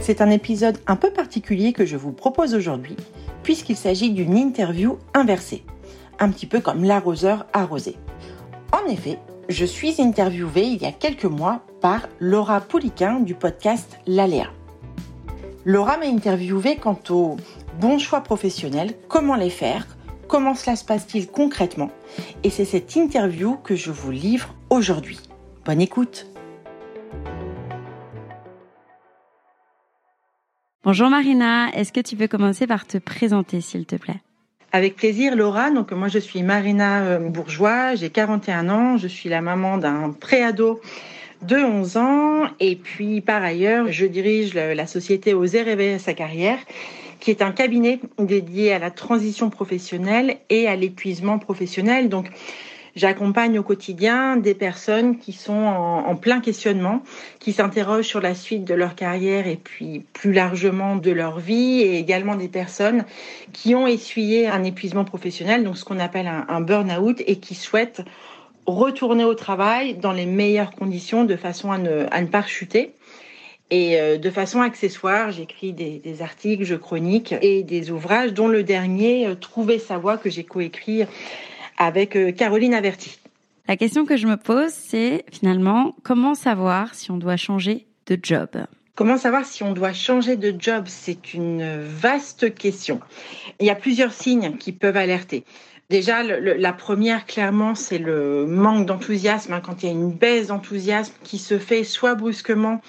C'est un épisode un peu particulier que je vous propose aujourd'hui, puisqu'il s'agit d'une interview inversée, un petit peu comme l'arroseur arrosé. En effet, je suis interviewée il y a quelques mois par Laura Pouliquin du podcast L'Aléa. Laura m'a interviewée quant aux bons choix professionnels, comment les faire, comment cela se passe-t-il concrètement, et c'est cette interview que je vous livre aujourd'hui. Bonne écoute Bonjour Marina, est-ce que tu peux commencer par te présenter s'il te plaît? Avec plaisir, Laura. Donc, moi, je suis Marina euh, Bourgeois, j'ai 41 ans, je suis la maman d'un préado de 11 ans. Et puis, par ailleurs, je dirige la société Oser rêver sa carrière, qui est un cabinet dédié à la transition professionnelle et à l'épuisement professionnel. Donc, J'accompagne au quotidien des personnes qui sont en, plein questionnement, qui s'interrogent sur la suite de leur carrière et puis plus largement de leur vie, et également des personnes qui ont essuyé un épuisement professionnel, donc ce qu'on appelle un, burn-out, et qui souhaitent retourner au travail dans les meilleures conditions de façon à ne, pas chuter. Et euh, de façon accessoire, j'écris des, des, articles, je chronique et des ouvrages, dont le dernier, euh, Trouver sa voie, que j'ai coécrit avec euh, Caroline Averti. La question que je me pose, c'est finalement comment savoir si on doit changer de job? Comment savoir si on doit changer de job? C'est une vaste question. Il y a plusieurs signes qui peuvent alerter. Déjà, la première, clairement, c'est le manque d'enthousiasme. Hein, quand il y a une baisse d'enthousiasme qui se fait soit brusquement,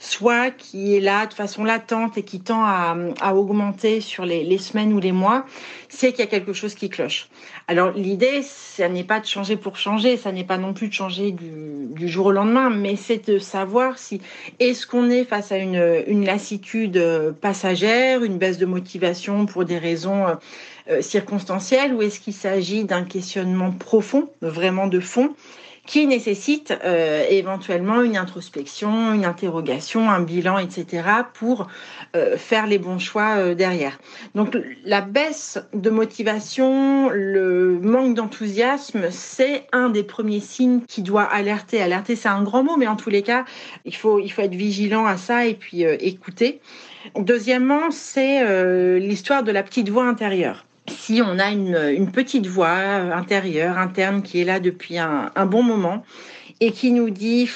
soit qui est là de façon latente et qui tend à, augmenter sur les, semaines ou les mois, c'est qu'il y a quelque chose qui cloche. Alors l'idée, ça n'est pas de changer pour changer, ça n'est pas non plus de changer du, jour au lendemain, mais c'est de savoir si est-ce qu'on est face à une, lassitude passagère, une baisse de motivation pour des raisons euh, circonstancielles, ou est-ce qu'il s'agit d'un questionnement profond, vraiment de fond qui nécessite euh, éventuellement une introspection, une interrogation, un bilan, etc., pour euh, faire les bons choix euh, derrière. Donc la baisse de motivation, le manque d'enthousiasme, c'est un des premiers signes qui doit alerter. Alerter, c'est un grand mot, mais en tous les cas, il faut, il faut être vigilant à ça et puis écouter. Deuxièmement, c'est l'histoire de la petite voix intérieure si on a une, petite voix intérieure, interne, qui est là depuis un, bon moment et qui nous dit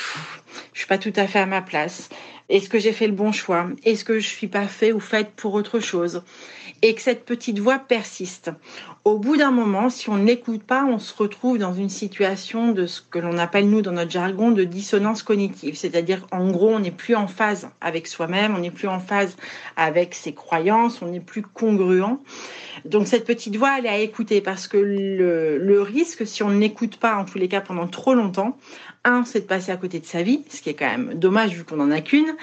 je suis pas tout à fait à ma place. Est-ce que j'ai fait le bon choix? Est-ce que je suis pas fait ou faite pour autre chose? Et que cette petite voix persiste. Au bout d'un moment, si on n'écoute pas, on se retrouve dans une situation de ce que l'on appelle nous dans notre jargon de dissonance cognitive. C'est-à-dire, en gros, on n'est plus en phase avec soi-même, on n'est plus en phase avec ses croyances, on n'est plus congruent. Donc cette petite voix, elle est à écouter parce que le, risque, si on n'écoute pas, en tous les cas pendant trop longtemps, un, c'est de passer à côté de sa vie, ce qui est quand même dommage vu qu'on n'en a qu'une.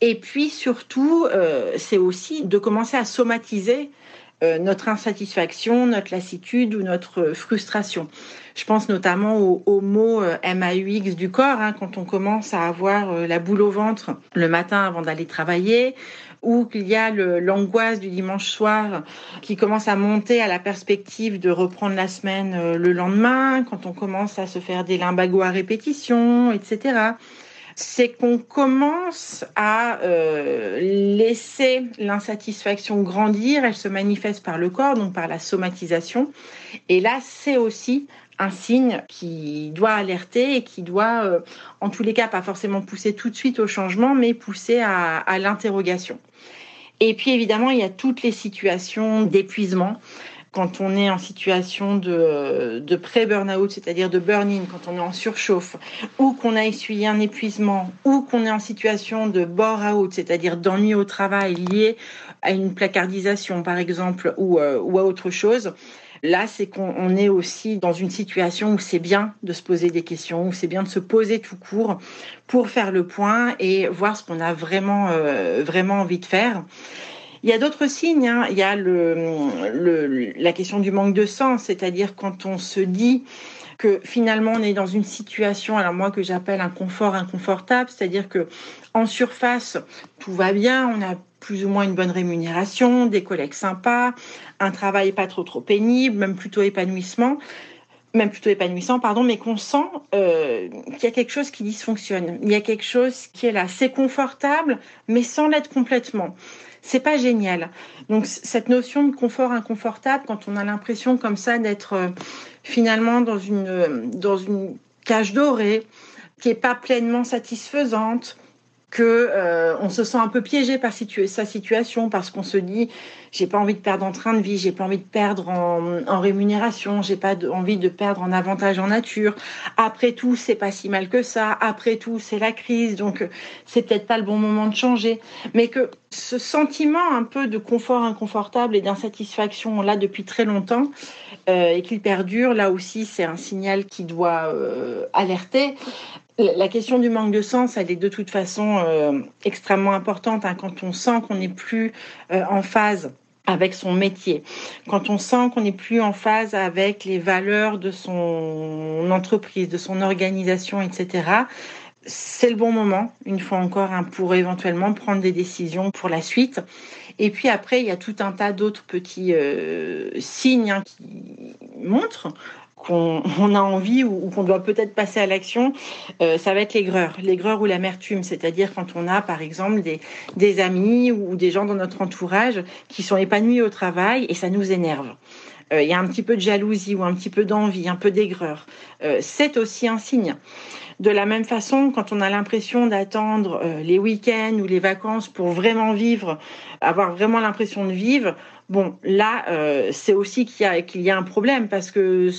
Et puis surtout, euh, c'est aussi de commencer à somatiser euh, notre insatisfaction, notre lassitude ou notre frustration. Je pense notamment au, au mot euh, MAUX du corps, hein, quand on commence à avoir euh, la boule au ventre le matin avant d'aller travailler, ou qu'il y a l'angoisse du dimanche soir qui commence à monter à la perspective de reprendre la semaine le lendemain, quand on commence à se faire des limbagos à répétition, etc c'est qu'on commence à euh, laisser l'insatisfaction grandir, elle se manifeste par le corps, donc par la somatisation. Et là, c'est aussi un signe qui doit alerter et qui doit, euh, en tous les cas, pas forcément pousser tout de suite au changement, mais pousser à, à l'interrogation. Et puis évidemment, il y a toutes les situations d'épuisement quand on est en situation de, de pré-burnout, c'est-à-dire de burn-in, quand on est en surchauffe, ou qu'on a essuyé un épuisement, ou qu'on est en situation de bore-out, c'est-à-dire d'ennui au travail lié à une placardisation, par exemple, ou, euh, ou à autre chose, Là, c'est qu'on est aussi dans une situation où c'est bien de se poser des questions, où c'est bien de se poser tout court pour faire le point et voir ce qu'on a vraiment, euh, vraiment envie de faire. Il y a d'autres signes. Hein. Il y a la question du manque de sens, c'est-à-dire quand on se dit que finalement on est dans une situation, alors moi que j'appelle un confort inconfortable, c'est-à-dire que en surface tout va bien, on a plus ou moins une bonne rémunération, des collègues sympas, un travail pas trop trop pénible, même plutôt épanouissement. même plutôt épanouissant, pardon, mais qu'on sent euh, qu'il y a quelque chose qui dysfonctionne. Il y a quelque chose qui est là. C'est confortable, mais sans l'être complètement. C'est pas génial. Donc cette notion de confort inconfortable, quand on a l'impression comme ça d'être euh, finalement dans une dans une cage dorée, qui est pas pleinement satisfaisante, que euh, on se sent un peu piégé par sa situation parce qu'on se dit j'ai pas envie de perdre en train de vie, j'ai pas envie de perdre en, rémunération, j'ai pas envie de perdre en avantage en nature. Après tout, c'est pas si mal que ça. Après tout, c'est la crise, donc c'est peut-être pas le bon moment de changer. Mais que ce sentiment un peu de confort inconfortable et d'insatisfaction, on l'a depuis très longtemps euh, et qu'il perdure, là aussi, c'est un signal qui doit euh, alerter. La question du manque de sens, elle est de toute façon euh, extrêmement importante hein, quand on sent qu'on n'est plus euh, en phase avec son métier, quand on sent qu'on n'est plus en phase avec les valeurs de son entreprise, de son organisation, etc. C'est le bon moment, une fois encore, hein, pour éventuellement prendre des décisions pour la suite. Et puis après, il y a tout un tas d'autres petits euh, signes hein, qui montrent qu'on a envie ou, qu'on doit peut-être passer à l'action, euh, ça va être l'aigreur, l'aigreur ou l'amertume, c'est-à-dire quand on a par exemple des, des amis ou des gens dans notre entourage qui sont épanouis au travail et ça nous énerve. Euh, il y a un petit peu de jalousie ou un petit peu d'envie, un peu d'aigreur. Euh, c'est aussi un signe. De la même façon, quand on a l'impression d'attendre les week-ends ou les vacances pour vraiment vivre, avoir vraiment l'impression de vivre, bon, là, c'est aussi qu'il y, y a un problème parce que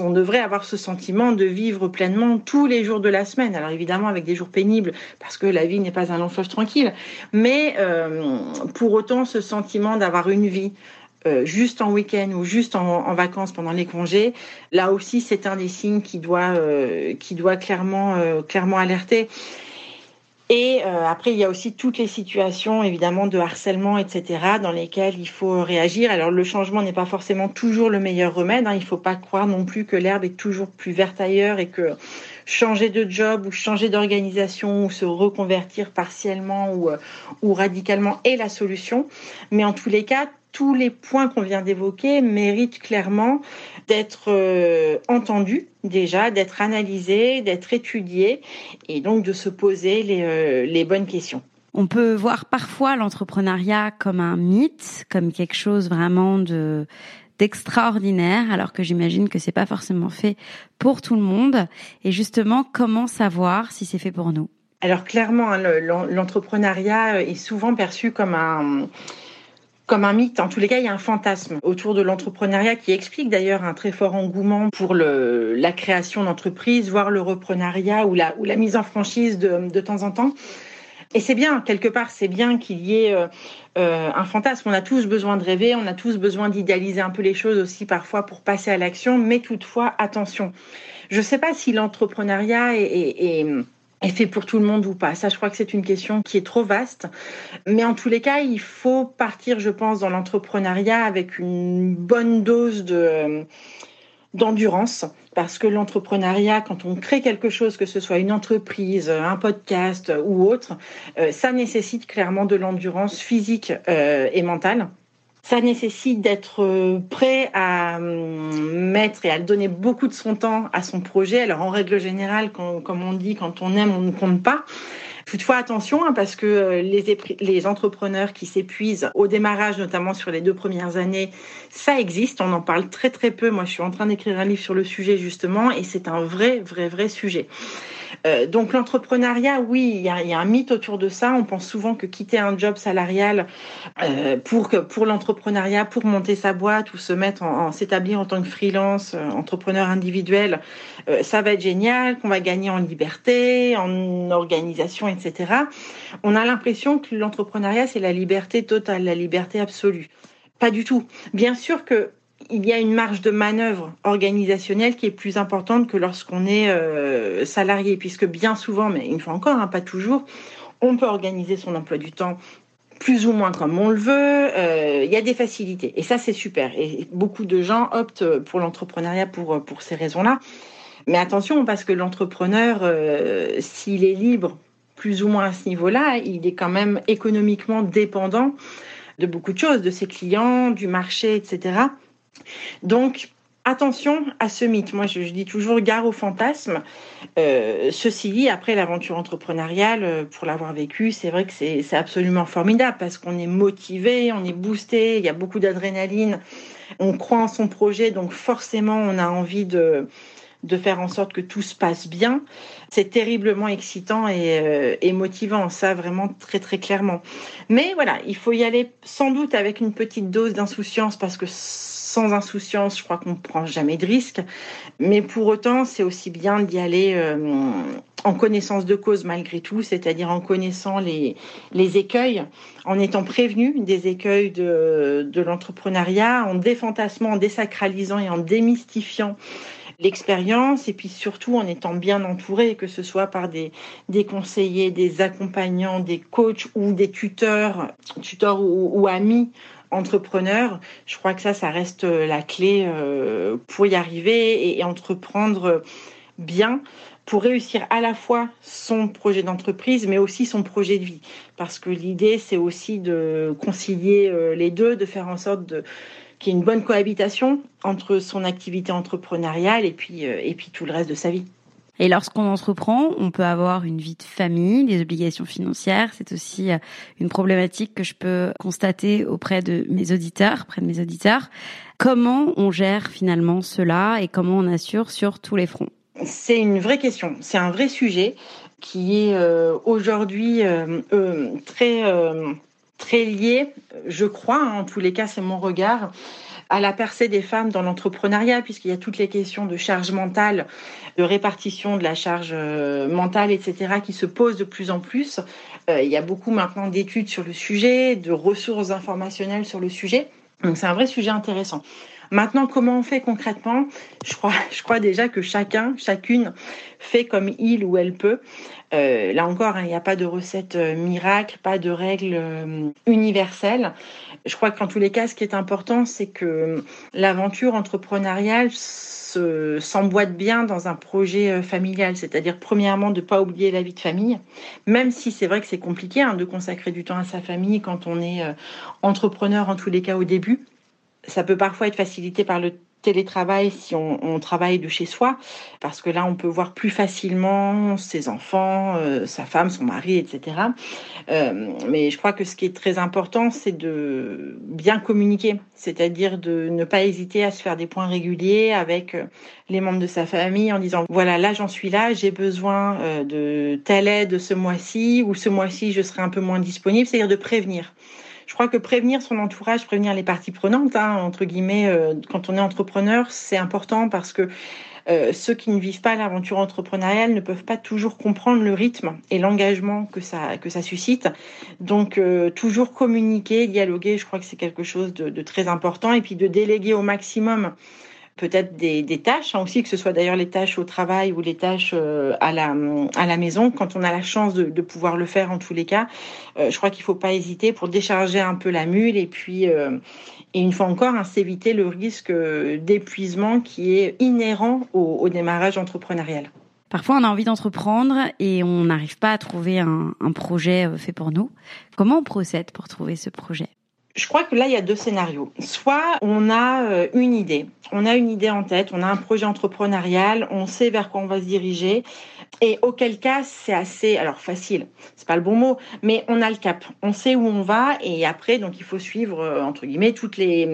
on devrait avoir ce sentiment de vivre pleinement tous les jours de la semaine. Alors évidemment avec des jours pénibles, parce que la vie n'est pas un long fleuve tranquille, mais euh, pour autant ce sentiment d'avoir une vie euh, juste en week-end ou juste en, vacances pendant les congés, là aussi c'est un des signes qui doit, euh, qui doit clairement, clairement alerter. Et euh, après, il y a aussi toutes les situations, évidemment, de harcèlement, etc., dans lesquelles il faut réagir. Alors, le changement n'est pas forcément toujours le meilleur remède. Hein. Il ne faut pas croire non plus que l'herbe est toujours plus verte ailleurs et que changer de job ou changer d'organisation ou se reconvertir partiellement ou, euh, radicalement est la solution. Mais en tous les cas, tous les points qu'on vient d'évoquer méritent clairement d'être euh, entendus déjà, d'être analysés, d'être étudiés et donc de se poser les, euh, les bonnes questions. On peut voir parfois l'entrepreneuriat comme un mythe, comme quelque chose vraiment de d'extraordinaire, alors que j'imagine que c'est pas forcément fait pour tout le monde. Et justement, comment savoir si c'est fait pour nous? Alors clairement, hein, l'entrepreneuriat est souvent perçu comme un comme un mythe. En tous les cas, il y a un fantasme autour de l'entrepreneuriat qui explique d'ailleurs un très fort engouement pour le, la création d'entreprises, voire le reprenariat ou la, ou la mise en franchise de, de temps en temps. Et c'est bien, quelque part, c'est bien qu'il y ait euh, euh, un fantasme. On a tous besoin de rêver, on a tous besoin d'idéaliser un peu les choses aussi parfois pour passer à l'action, mais toutefois, attention. Je ne sais pas si l'entrepreneuriat est, est, est est fait pour tout le monde ou pas? Ça, je crois que c'est une question qui est trop vaste. Mais en tous les cas, il faut partir, je pense, dans l'entrepreneuriat avec une bonne dose de d'endurance parce que l'entrepreneuriat, quand on crée quelque chose, que ce soit une entreprise, un podcast ou autre, euh, ça nécessite clairement de l'endurance physique euh, et mentale. Ça nécessite d'être euh, prêt à hum, mettre et à donner beaucoup de son temps à son projet. Alors en règle générale, comme on dit, quand on aime, on ne compte pas. Toutefois, attention, hein, parce que euh, les, les entrepreneurs qui s'épuisent au démarrage, notamment sur les deux premières années, ça existe. On en parle très très peu. Moi, je suis en train d'écrire un livre sur le sujet justement, et c'est un vrai, vrai, vrai sujet. Euh, donc l'entrepreneuriat, oui, il y, a, un mythe autour de ça. On pense souvent que quitter un job salarial euh, pour que pour l'entrepreneuriat, pour monter sa boîte ou se mettre en, s'établir en tant que freelance, euh, entrepreneur individuel, ça va être génial, qu'on va gagner en liberté, en organisation, etc. On a l'impression que l'entrepreneuriat c'est la liberté totale, la liberté absolue. Pas du tout. Bien sûr que il y a une marge de manœuvre organisationnelle qui est plus importante que lorsqu'on est euh, salarié, puisque bien souvent, mais une fois encore, hein, pas toujours, on peut organiser son emploi du temps plus ou moins comme on le veut. Euh, il y a des facilités et ça c'est super. Et beaucoup de gens optent pour l'entrepreneuriat pour pour ces raisons-là. Mais attention parce que l'entrepreneur, euh, s'il est libre plus ou moins à ce niveau-là, il est quand même économiquement dépendant de beaucoup de choses, de ses clients, du marché, etc. Donc, Attention à ce mythe. Moi, je, dis toujours gare au fantasme. Euh, ceci dit, après l'aventure entrepreneuriale, euh, pour l'avoir vécu, c'est vrai que c'est absolument formidable parce qu'on est motivé, on est boosté, il y a beaucoup d'adrénaline, on croit en son projet, donc forcément, on a envie de, faire en sorte que tout se passe bien. C'est terriblement excitant et, euh, et, motivant, ça vraiment très très clairement. Mais voilà, il faut y aller sans doute avec une petite dose d'insouciance parce que sans insouciance, je crois qu'on ne prend jamais de risques. Mais pour autant, c'est aussi bien d'y aller euh, en connaissance de cause malgré tout, c'est-à-dire en connaissant les, écueils, en étant prévenu des écueils de, de l'entrepreneuriat, en défantassement, en désacralisant et en démystifiant l'expérience et puis surtout en étant bien entouré, que ce soit par des, des conseillers, des accompagnants, des coachs ou des tuteurs, tuteurs ou amis entrepreneur, je crois que ça, ça reste euh, la clé euh, pour y arriver et, entreprendre bien pour réussir à la fois son projet d'entreprise, mais aussi son projet de vie. Parce que l'idée, c'est aussi de concilier euh, les deux, de faire en sorte de qu'il y ait une bonne cohabitation entre son activité entrepreneuriale et puis, et puis tout le reste de sa vie. Et lorsqu'on entreprend, on peut avoir une vie de famille, des obligations financières. C'est aussi euh, une problématique que je peux constater auprès de mes auditeurs, auprès de mes auditeurs. Comment on gère finalement cela et comment on assure sur tous les fronts? C'est une vraie question. C'est un vrai sujet qui est euh, aujourd'hui euh, très très lié, je crois. Hein, en tous les cas, c'est mon regard à la percée des femmes dans l'entrepreneuriat, puisqu'il y a toutes les questions de charge mentale, de répartition de la charge euh, mentale, etc., qui se posent de plus en plus. Euh, il y a beaucoup maintenant d'études sur le sujet, de ressources informationnelles sur le sujet. Donc c'est un vrai sujet intéressant. Maintenant, comment on fait concrètement? Je crois, je crois déjà que chacun, chacune fait comme il ou elle peut. Euh, là encore, hein, il n'y a pas de recette euh, miracle, pas de règle euh, universelle. Je crois qu'en tous les cas, ce qui est important, c'est que l'aventure entrepreneuriale s'emboîte bien dans un projet familial, c'est-à-dire premièrement de ne pas oublier la vie de famille, même si c'est vrai que c'est compliqué hein, de consacrer du temps à sa famille quand on est entrepreneur en tous les cas au début. Ça peut parfois être facilité par le télétravail si on, travaille de chez soi, parce que là, on peut voir plus facilement ses enfants, euh, sa femme, son mari, etc. Euh, mais je crois que ce qui est très important, c'est de bien communiquer, c'est-à-dire de ne pas hésiter à se faire des points réguliers avec euh, les membres de sa famille en disant, voilà, là, j'en suis là, j'ai besoin de telle aide ce mois-ci, ou ce mois-ci, je serai un peu moins disponible, c'est-à-dire de prévenir je crois que prévenir son entourage, prévenir les parties prenantes, hein, entre guillemets, euh, quand on est entrepreneur, c'est important parce que euh, ceux qui ne vivent pas l'aventure entrepreneuriale ne peuvent pas toujours comprendre le rythme et l'engagement que ça, suscite. Donc, euh, toujours communiquer, dialoguer, je crois que c'est quelque chose de, très important. Et puis de déléguer au maximum peut-être des, des, tâches, hein, aussi que ce soit d'ailleurs les tâches au travail ou les tâches euh, à, la, à la maison, quand on a la chance de, de pouvoir le faire en tous les cas, euh, je crois qu'il ne faut pas hésiter pour décharger un peu la mule et puis, euh, et une fois encore, hein, s'éviter le risque d'épuisement qui est inhérent au, au démarrage entrepreneurial. Parfois, on a envie d'entreprendre et on n'arrive pas à trouver un, un projet fait pour nous. Comment on procède pour trouver ce projet? Je crois que là, il y a deux scénarios. Soit on a euh, une idée, on a une idée en tête, on a un projet entrepreneurial, on sait vers quoi on va se diriger, et auquel cas, c'est assez, alors facile, c'est pas le bon mot, mais on a le cap, on sait où on va, et après, donc il faut suivre euh, entre guillemets toutes les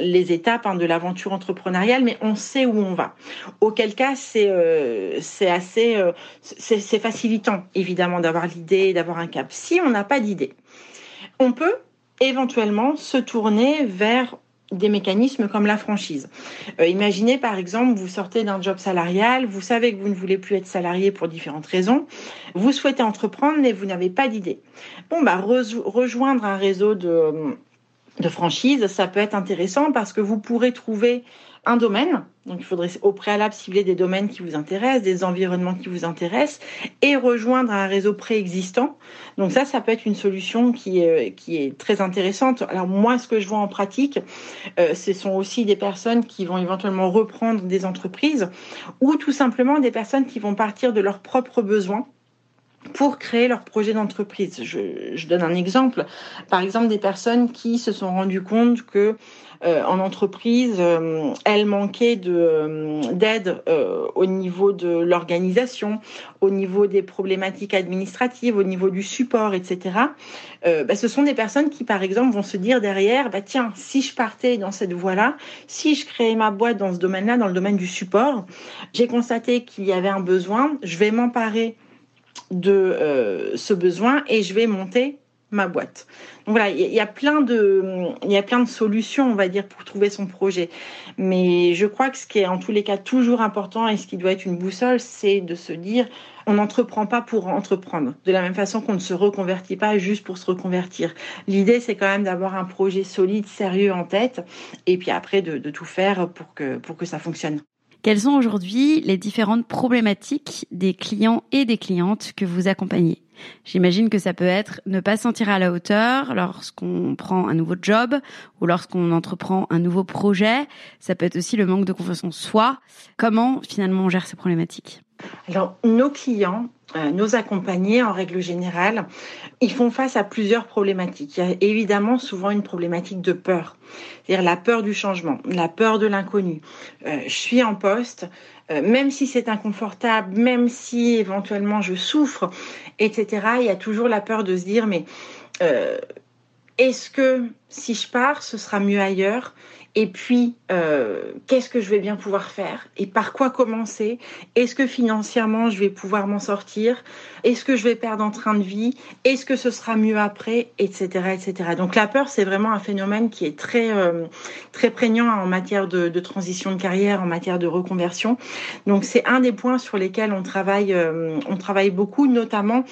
les étapes hein, de l'aventure entrepreneuriale, mais on sait où on va. Auquel cas, c'est euh, c'est assez, c'est facilitant évidemment d'avoir l'idée, d'avoir un cap. Si on n'a pas d'idée, on peut éventuellement se tourner vers des mécanismes comme la franchise. Euh, imaginez par exemple, vous sortez d'un job salarial, vous savez que vous ne voulez plus être salarié pour différentes raisons, vous souhaitez entreprendre mais vous n'avez pas d'idée. Bon, bah, rejoindre un réseau de, de franchise, ça peut être intéressant parce que vous pourrez trouver un domaine. Donc, il faudrait au préalable cibler des domaines qui vous intéressent, des environnements qui vous intéressent et rejoindre un réseau préexistant. Donc, ça, ça peut être une solution qui est, qui est très intéressante. Alors, moi, ce que je vois en pratique, euh, ce sont aussi des personnes qui vont éventuellement reprendre des entreprises ou tout simplement des personnes qui vont partir de leurs propres besoins pour créer leur projet d'entreprise. Je, je, donne un exemple. Par exemple, des personnes qui se sont rendues compte que euh, en entreprise, euh, elles manquaient de d'aide euh, au niveau de l'organisation, au niveau des problématiques administratives, au niveau du support, etc. Bah, ce sont des personnes qui, par exemple, vont se dire derrière, bah tiens, si je partais dans cette voie-là, si je créais ma boîte dans ce domaine-là, dans le domaine du support, j'ai constaté qu'il y avait un besoin, je vais m'emparer de euh, ce besoin et je vais monter ma boîte. Donc voilà, il y, a plein de, il y a plein de solutions, on va dire, pour trouver son projet. Mais je crois que ce qui est en tous les cas toujours important et ce qui doit être une boussole, c'est de se dire, on n'entreprend pas pour entreprendre. De la même façon qu'on ne se reconvertit pas juste pour se reconvertir. L'idée, c'est quand même d'avoir un projet solide, sérieux en tête, et puis après de, de tout faire pour que, pour que ça fonctionne. Quelles sont aujourd'hui les différentes problématiques des clients et des clientes que vous accompagnez? J'imagine que ça peut être ne pas sentir à la hauteur lorsqu'on prend un nouveau job ou lorsqu'on entreprend un nouveau projet. Ça peut être aussi le manque de confiance en soi. Comment finalement on gère ces problématiques? Alors nos clients euh, nos accompagnés, en règle générale, ils font face à plusieurs problématiques. Il y a évidemment souvent une problématique de peur, c'est-à-dire la peur du changement, la peur de l'inconnu. Euh, je suis en poste, euh, même si c'est inconfortable, même si éventuellement je souffre, etc., il y a toujours la peur de se dire, mais est-ce que si je pars, ce sera mieux ailleurs? Et puis, euh, qu'est-ce que je vais bien pouvoir faire? Et par quoi commencer? Est-ce que financièrement, je vais pouvoir m'en sortir? Est-ce que je vais perdre en train de vie? Est-ce que ce sera mieux après? Etc. etc. Donc la peur, c'est vraiment un phénomène qui est très, euh, très prégnant en matière de, transition de carrière, en matière de reconversion. Donc c'est un des points sur lesquels on travaille, euh, on travaille beaucoup, notamment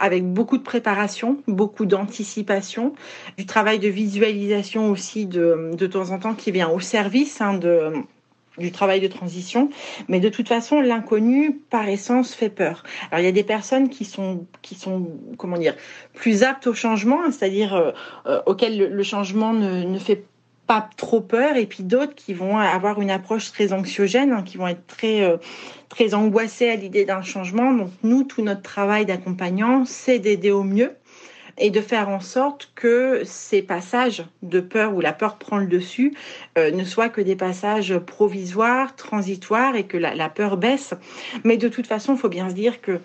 avec beaucoup de préparation, beaucoup d'anticipation, du travail de visualisation aussi de, de temps en temps qui vient au service hein, du travail de transition, mais de toute façon, l'inconnu, par essence, fait peur. Alors, il y a des personnes qui sont, qui sont comment dire, plus aptes au changement, c'est-à-dire euh, euh, auxquelles le, changement ne, ne fait pas trop peur et puis d'autres qui vont avoir une approche très anxiogène, hein, qui vont être très euh, très angoissés à l'idée d'un changement. Donc nous, tout notre travail d'accompagnant, c'est d'aider au mieux et de faire en sorte que ces passages de peur où la peur prend le dessus euh, ne soient que des passages provisoires, transitoires et que la, la peur baisse. Mais de toute façon, il faut bien se dire que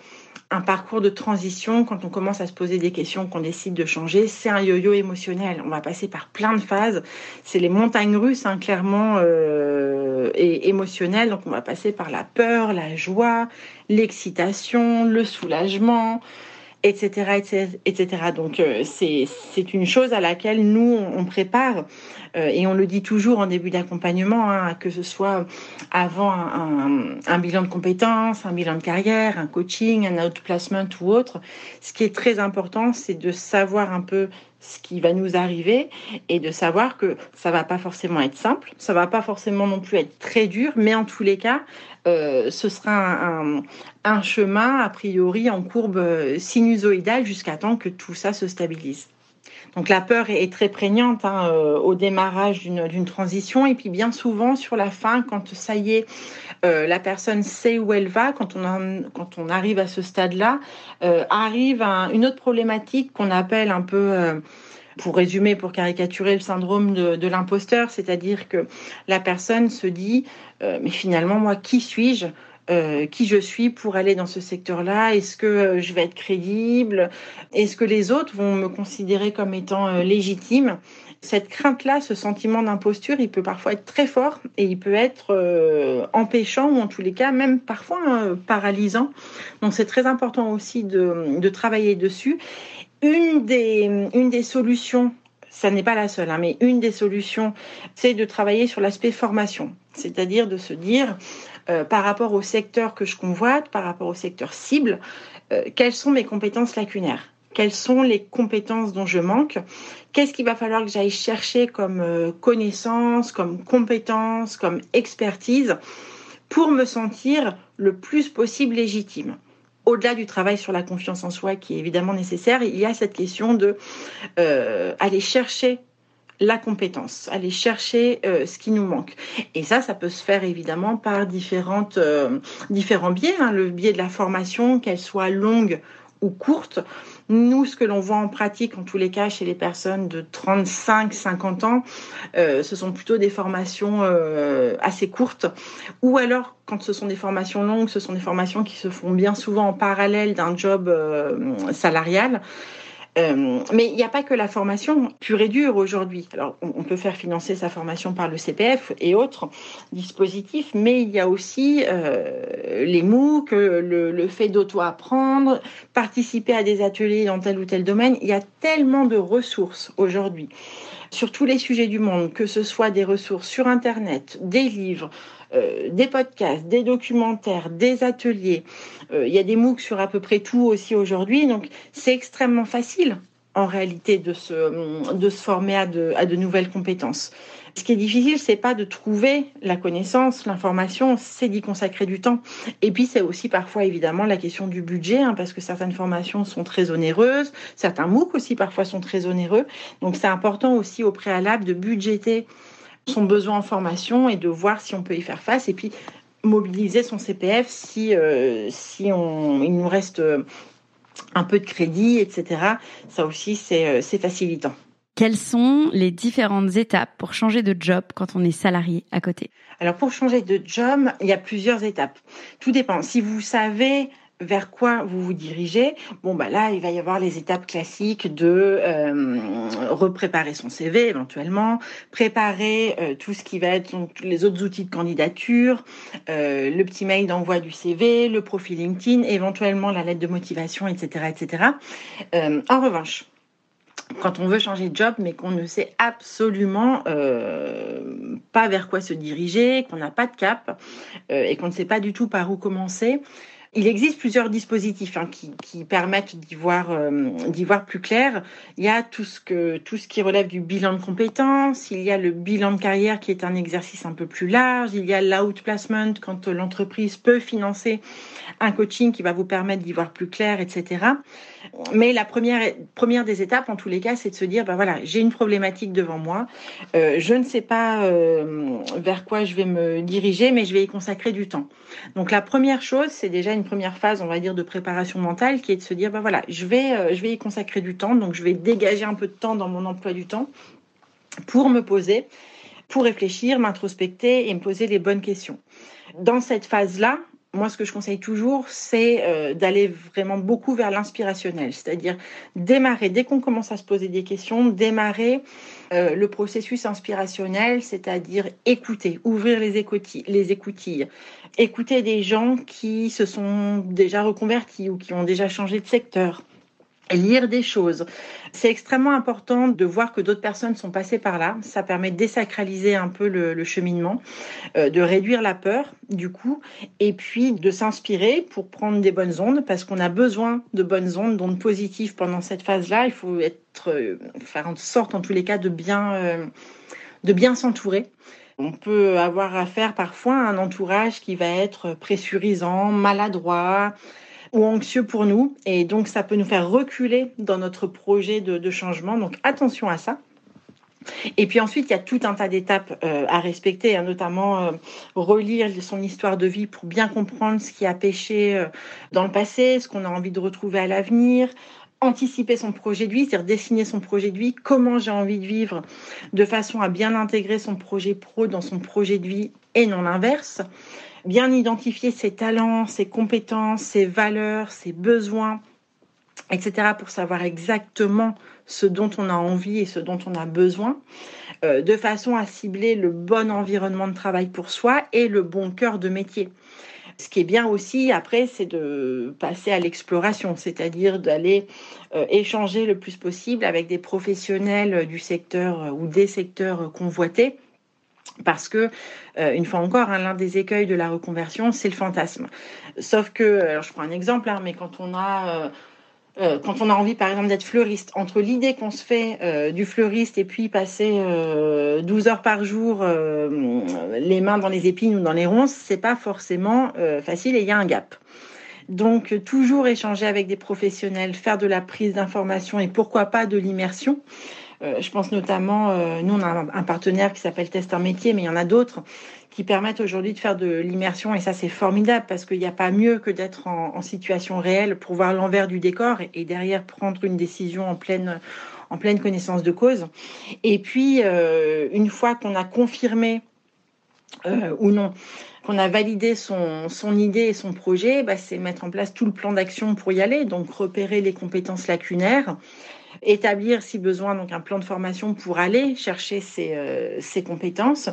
un parcours de transition, quand on commence à se poser des questions, qu'on décide de changer, c'est un yo-yo émotionnel. On va passer par plein de phases. C'est les montagnes russes, hein, clairement, euh, et émotionnelles. Donc on va passer par la peur, la joie, l'excitation, le soulagement, etc., etc., Donc euh, c'est une chose à laquelle nous on, prépare euh, et on le dit toujours en début d'accompagnement, hein, que ce soit avant un, un, bilan de compétences, un bilan de carrière, un coaching, un outplacement ou autre. Ce qui est très important, c'est de savoir un peu ce qui va nous arriver et de savoir que ça va pas forcément être simple, ça va pas forcément non plus être très dur, mais en tous les cas, euh, ce sera un, chemin a priori en courbe sinusoïdale jusqu'à temps que tout ça se stabilise. Donc la peur est très prégnante hein, euh, au démarrage d'une transition. Et puis bien souvent sur la fin, quand ça y est, euh, la personne sait où elle va, quand on, arrive à ce stade-là, arrive une autre problématique qu'on appelle un peu pour résumer, pour caricaturer le syndrome de, l'imposteur, c'est-à-dire que la personne se dit, euh, mais finalement, moi, qui suis-je? Euh, qui je suis pour aller dans ce secteur-là Est-ce que euh, je vais être crédible? Est-ce que les autres vont me considérer comme étant légitime? Cette crainte-là, ce sentiment d'imposture, il peut parfois être très fort et il peut être empêchant ou en tous les cas même parfois hein, paralysant. Donc c'est très important aussi de, de travailler dessus une des, une des solutions, ça n'est pas la seule, hein, mais une des solutions, c'est de travailler sur l'aspect formation. C'est-à-dire de se dire, euh, par rapport au secteur que je convoite, par rapport au secteur cible, euh, quelles sont mes compétences lacunaires? Quelles sont les compétences dont je manque, qu'est-ce qu'il va falloir que j'aille chercher comme euh, connaissances, comme compétences, comme expertise pour me sentir le plus possible légitime? Au-delà du travail sur la confiance en soi qui est évidemment nécessaire, il y a cette question de euh, aller chercher la compétence, aller chercher euh, ce qui nous manque. Et ça, ça peut se faire évidemment par différentes, euh, différents biais. Hein. le biais de la formation, qu'elle soit longue ou courtes. Nous, ce que l'on voit en pratique, en tous les cas, chez les personnes de 35-50 ans, euh, ce sont plutôt des formations assez courtes. Ou alors, quand ce sont des formations longues, ce sont des formations qui se font bien souvent en parallèle d'un job salarial. Euh, mais il n'y a pas que la formation pure et dure aujourd'hui. Alors, on, peut faire financer sa formation par le CPF et autres dispositifs, mais il y a aussi euh, les MOOC, le, le fait d'auto-apprendre, participer à des ateliers dans tel ou tel domaine. Il y a tellement de ressources aujourd'hui sur tous les sujets du monde, que ce soit des ressources sur Internet, des livres, euh, des podcasts, des documentaires, des ateliers. Euh, il y a des MOOC sur à peu près tout aussi aujourd'hui. Donc, c'est extrêmement facile, en réalité, de se, de se former à de, à de nouvelles compétences. Ce qui est difficile, c'est pas de trouver la connaissance, l'information, c'est d'y consacrer du temps. Et puis, c'est aussi parfois, évidemment, la question du budget, hein, parce que certaines formations sont très onéreuses, certains MOOC aussi parfois sont très onéreux. Donc, c'est important aussi au préalable de budgéter son besoin en formation et de voir si on peut y faire face et puis mobiliser son CPF si, euh, si on, il nous reste euh, un peu de crédit, etc. Ça aussi, c'est euh, facilitant. Quelles sont les différentes étapes pour changer de job quand on est salarié à côté? Alors pour changer de job, il y a plusieurs étapes. Tout dépend. Si vous savez vers quoi vous vous dirigez, bon bah là il va y avoir les étapes classiques de euh, repréparer son CV éventuellement, préparer euh, tout ce qui va être les autres outils de candidature, euh, le petit mail d'envoi du CV, le profil LinkedIn, éventuellement la lettre de motivation, etc., etc. en revanche, quand on veut changer de job, mais qu'on ne sait absolument pas vers quoi se diriger, qu'on n'a pas de cap et qu'on ne sait pas du tout par où commencer, il existe plusieurs dispositifs hein, qui, permettent d'y voir, euh, voir plus clair. Il y a tout ce, que, tout ce qui relève du bilan de compétences, il y a le bilan de carrière qui est un exercice un peu plus large, il y a l'outplacement quand l'entreprise peut financer un coaching qui va vous permettre d'y voir plus clair, etc. Mais la première, première des étapes, en tous les cas, c'est de se dire, ben voilà, j'ai une problématique devant moi, euh, je ne sais pas euh, vers quoi je vais me diriger, mais je vais y consacrer du temps. Donc la première chose, c'est déjà une première phase, on va dire, de préparation mentale, qui est de se dire, ben voilà, je vais, euh, je vais y consacrer du temps, donc je vais dégager un peu de temps dans mon emploi du temps pour me poser, pour réfléchir, m'introspecter et me poser les bonnes questions. Dans cette phase-là, moi, ce que je conseille toujours, c'est euh, d'aller vraiment beaucoup vers l'inspirationnel, c'est-à-dire démarrer, dès qu'on commence à se poser des questions, démarrer euh, le processus inspirationnel, c'est-à-dire écouter, ouvrir les, les écoutilles, écouter des gens qui se sont déjà reconvertis ou qui ont déjà changé de secteur, lire des choses. C'est extrêmement important de voir que d'autres personnes sont passées par là. Ça permet de désacraliser un peu le, cheminement, euh, de réduire la peur du coup, et puis de s'inspirer pour prendre des bonnes ondes, parce qu'on a besoin de bonnes ondes, d'ondes positives pendant cette phase-là. Il faut euh, faire en sorte, en tous les cas, de bien, euh, de bien s'entourer. On peut avoir affaire parfois à un entourage qui va être pressurisant, maladroit, anxieux pour nous. Et donc, ça peut nous faire reculer dans notre projet de, changement. Donc, attention à ça. Et puis ensuite, il y a tout un tas d'étapes euh, à respecter, hein, notamment euh, relire son histoire de vie pour bien comprendre ce qui a péché euh, dans le passé, ce qu'on a envie de retrouver à l'avenir, anticiper son projet de vie, c'est-à-dire dessiner son projet de vie, comment j'ai envie de vivre, de façon à bien intégrer son projet pro dans son projet de vie et non l'inverse bien identifier ses talents, ses compétences, ses valeurs, ses besoins, etc., pour savoir exactement ce dont on a envie et ce dont on a besoin, euh, de façon à cibler le bon environnement de travail pour soi et le bon cœur de métier. Ce qui est bien aussi, après, c'est de passer à l'exploration, c'est-à-dire d'aller euh, échanger le plus possible avec des professionnels du secteur euh, ou des secteurs convoités parce que, euh, une fois encore, hein, l'un des écueils de la reconversion, c'est le fantasme. Sauf que, je prends un exemple, hein, mais quand on a... Euh, euh, quand on a envie, par exemple, d'être fleuriste, entre l'idée qu'on se fait du fleuriste et puis passer 12 heures par jour les mains dans les épines ou dans les ronces, c'est pas forcément facile et il y a un gap. Donc, toujours échanger avec des professionnels, faire de la prise d'information et pourquoi pas de l'immersion. Euh, je pense notamment, euh, nous on a un, partenaire qui s'appelle Test un métier, mais il y en a d'autres qui permettent aujourd'hui de faire de l'immersion. Et ça, c'est formidable parce qu'il n'y a pas mieux que d'être en, situation réelle pour voir l'envers du décor et, derrière prendre une décision en pleine, en pleine connaissance de cause. Et puis, euh, une fois qu'on a confirmé ou non, qu'on a validé son, son, idée et son projet, bah, c'est mettre en place tout le plan d'action pour y aller, donc repérer les compétences lacunaires, établir si besoin donc un plan de formation pour aller chercher ces, euh, compétences.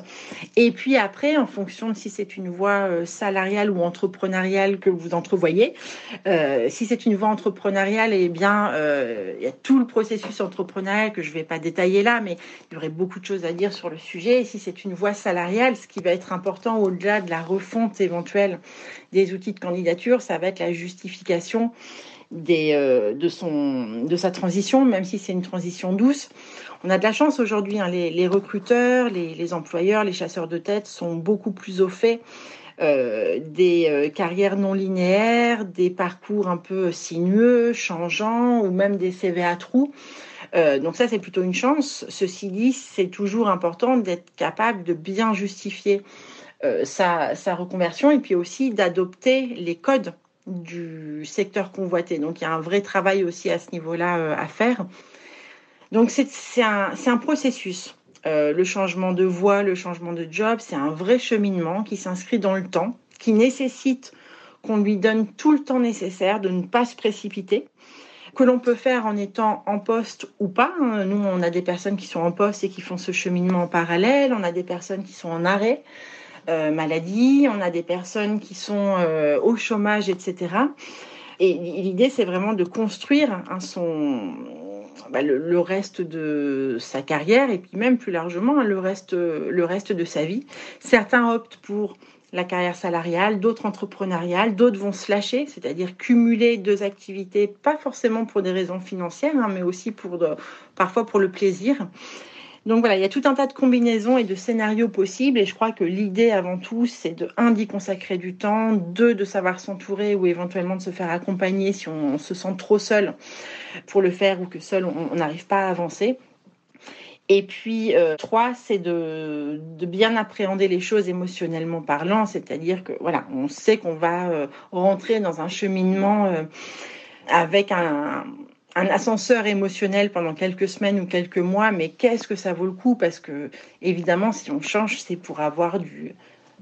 Et puis après, en fonction de si c'est une voie euh, salariale ou entrepreneuriale que vous entrevoyez, euh, si c'est une voie entrepreneuriale, eh bien, il y a tout le processus entrepreneurial que je ne vais pas détailler là, mais il y aurait beaucoup de choses à dire sur le sujet. Et si c'est une voie salariale, ce qui va être important au-delà de la refonte éventuelle des outils de candidature, ça va être la justification euh, de, son, de sa transition, même si c'est une transition douce. On a de la chance aujourd'hui, hein, les, recruteurs, les, employeurs, les chasseurs de tête sont beaucoup plus au fait euh, des euh, carrières non linéaires, des parcours un peu sinueux, changeants, ou même des CV à trous. donc ça, c'est plutôt une chance. Ceci dit, c'est toujours important d'être capable de bien justifier sa, sa, reconversion et puis aussi d'adopter les codes du secteur convoité. Donc il y a un vrai travail aussi à ce niveau-là euh, à faire. Donc c'est un, un, processus. Euh, le changement de voie, le changement de job, c'est un vrai cheminement qui s'inscrit dans le temps, qui nécessite qu'on lui donne tout le temps nécessaire, de ne pas se précipiter, que l'on peut faire en étant en poste ou pas. Hein. Nous, on a des personnes qui sont en poste et qui font ce cheminement en parallèle, on a des personnes qui sont en arrêt. Euh, maladie, on a des personnes qui sont euh, au chômage, etc. Et l'idée, c'est vraiment de construire son, bah, le, reste de sa carrière et puis même plus largement le reste, le reste de sa vie. Certains optent pour la carrière salariale, d'autres entrepreneuriales, d'autres vont se lâcher, c'est-à-dire cumuler deux activités, pas forcément pour des raisons financières, hein, mais aussi pour parfois pour le plaisir. Donc voilà, il y a tout un tas de combinaisons et de scénarios possibles et je crois que l'idée avant tout, c'est de, un, d'y consacrer du temps, deux, de savoir s'entourer ou éventuellement de se faire accompagner si on, se sent trop seul pour le faire ou que seul on n'arrive pas à avancer. Et puis, euh, trois, c'est de, bien appréhender les choses émotionnellement parlant, c'est-à-dire que voilà, on sait qu'on va euh, rentrer dans un cheminement euh, avec un, un ascenseur émotionnel pendant quelques semaines ou quelques mois, mais qu'est-ce que ça vaut le coup? Parce que, évidemment, si on change, c'est pour avoir du,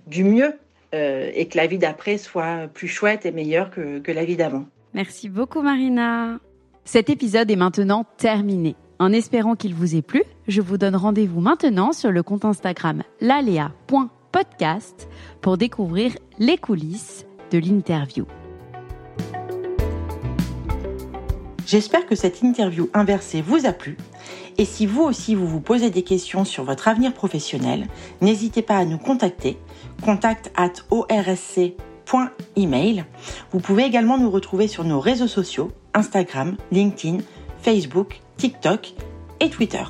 du mieux euh, et que la vie d'après soit plus chouette et meilleure que, que la vie d'avant. Merci beaucoup, Marina. Cet épisode est maintenant terminé. En espérant qu'il vous ait plu, je vous donne rendez-vous maintenant sur le compte Instagram lalea.podcast pour découvrir les coulisses de l'interview. J'espère que cette interview inversée vous a plu. Et si vous aussi vous vous posez des questions sur votre avenir professionnel, n'hésitez pas à nous contacter. Contact at. Vous pouvez également nous retrouver sur nos réseaux sociaux Instagram, LinkedIn, Facebook, TikTok et Twitter.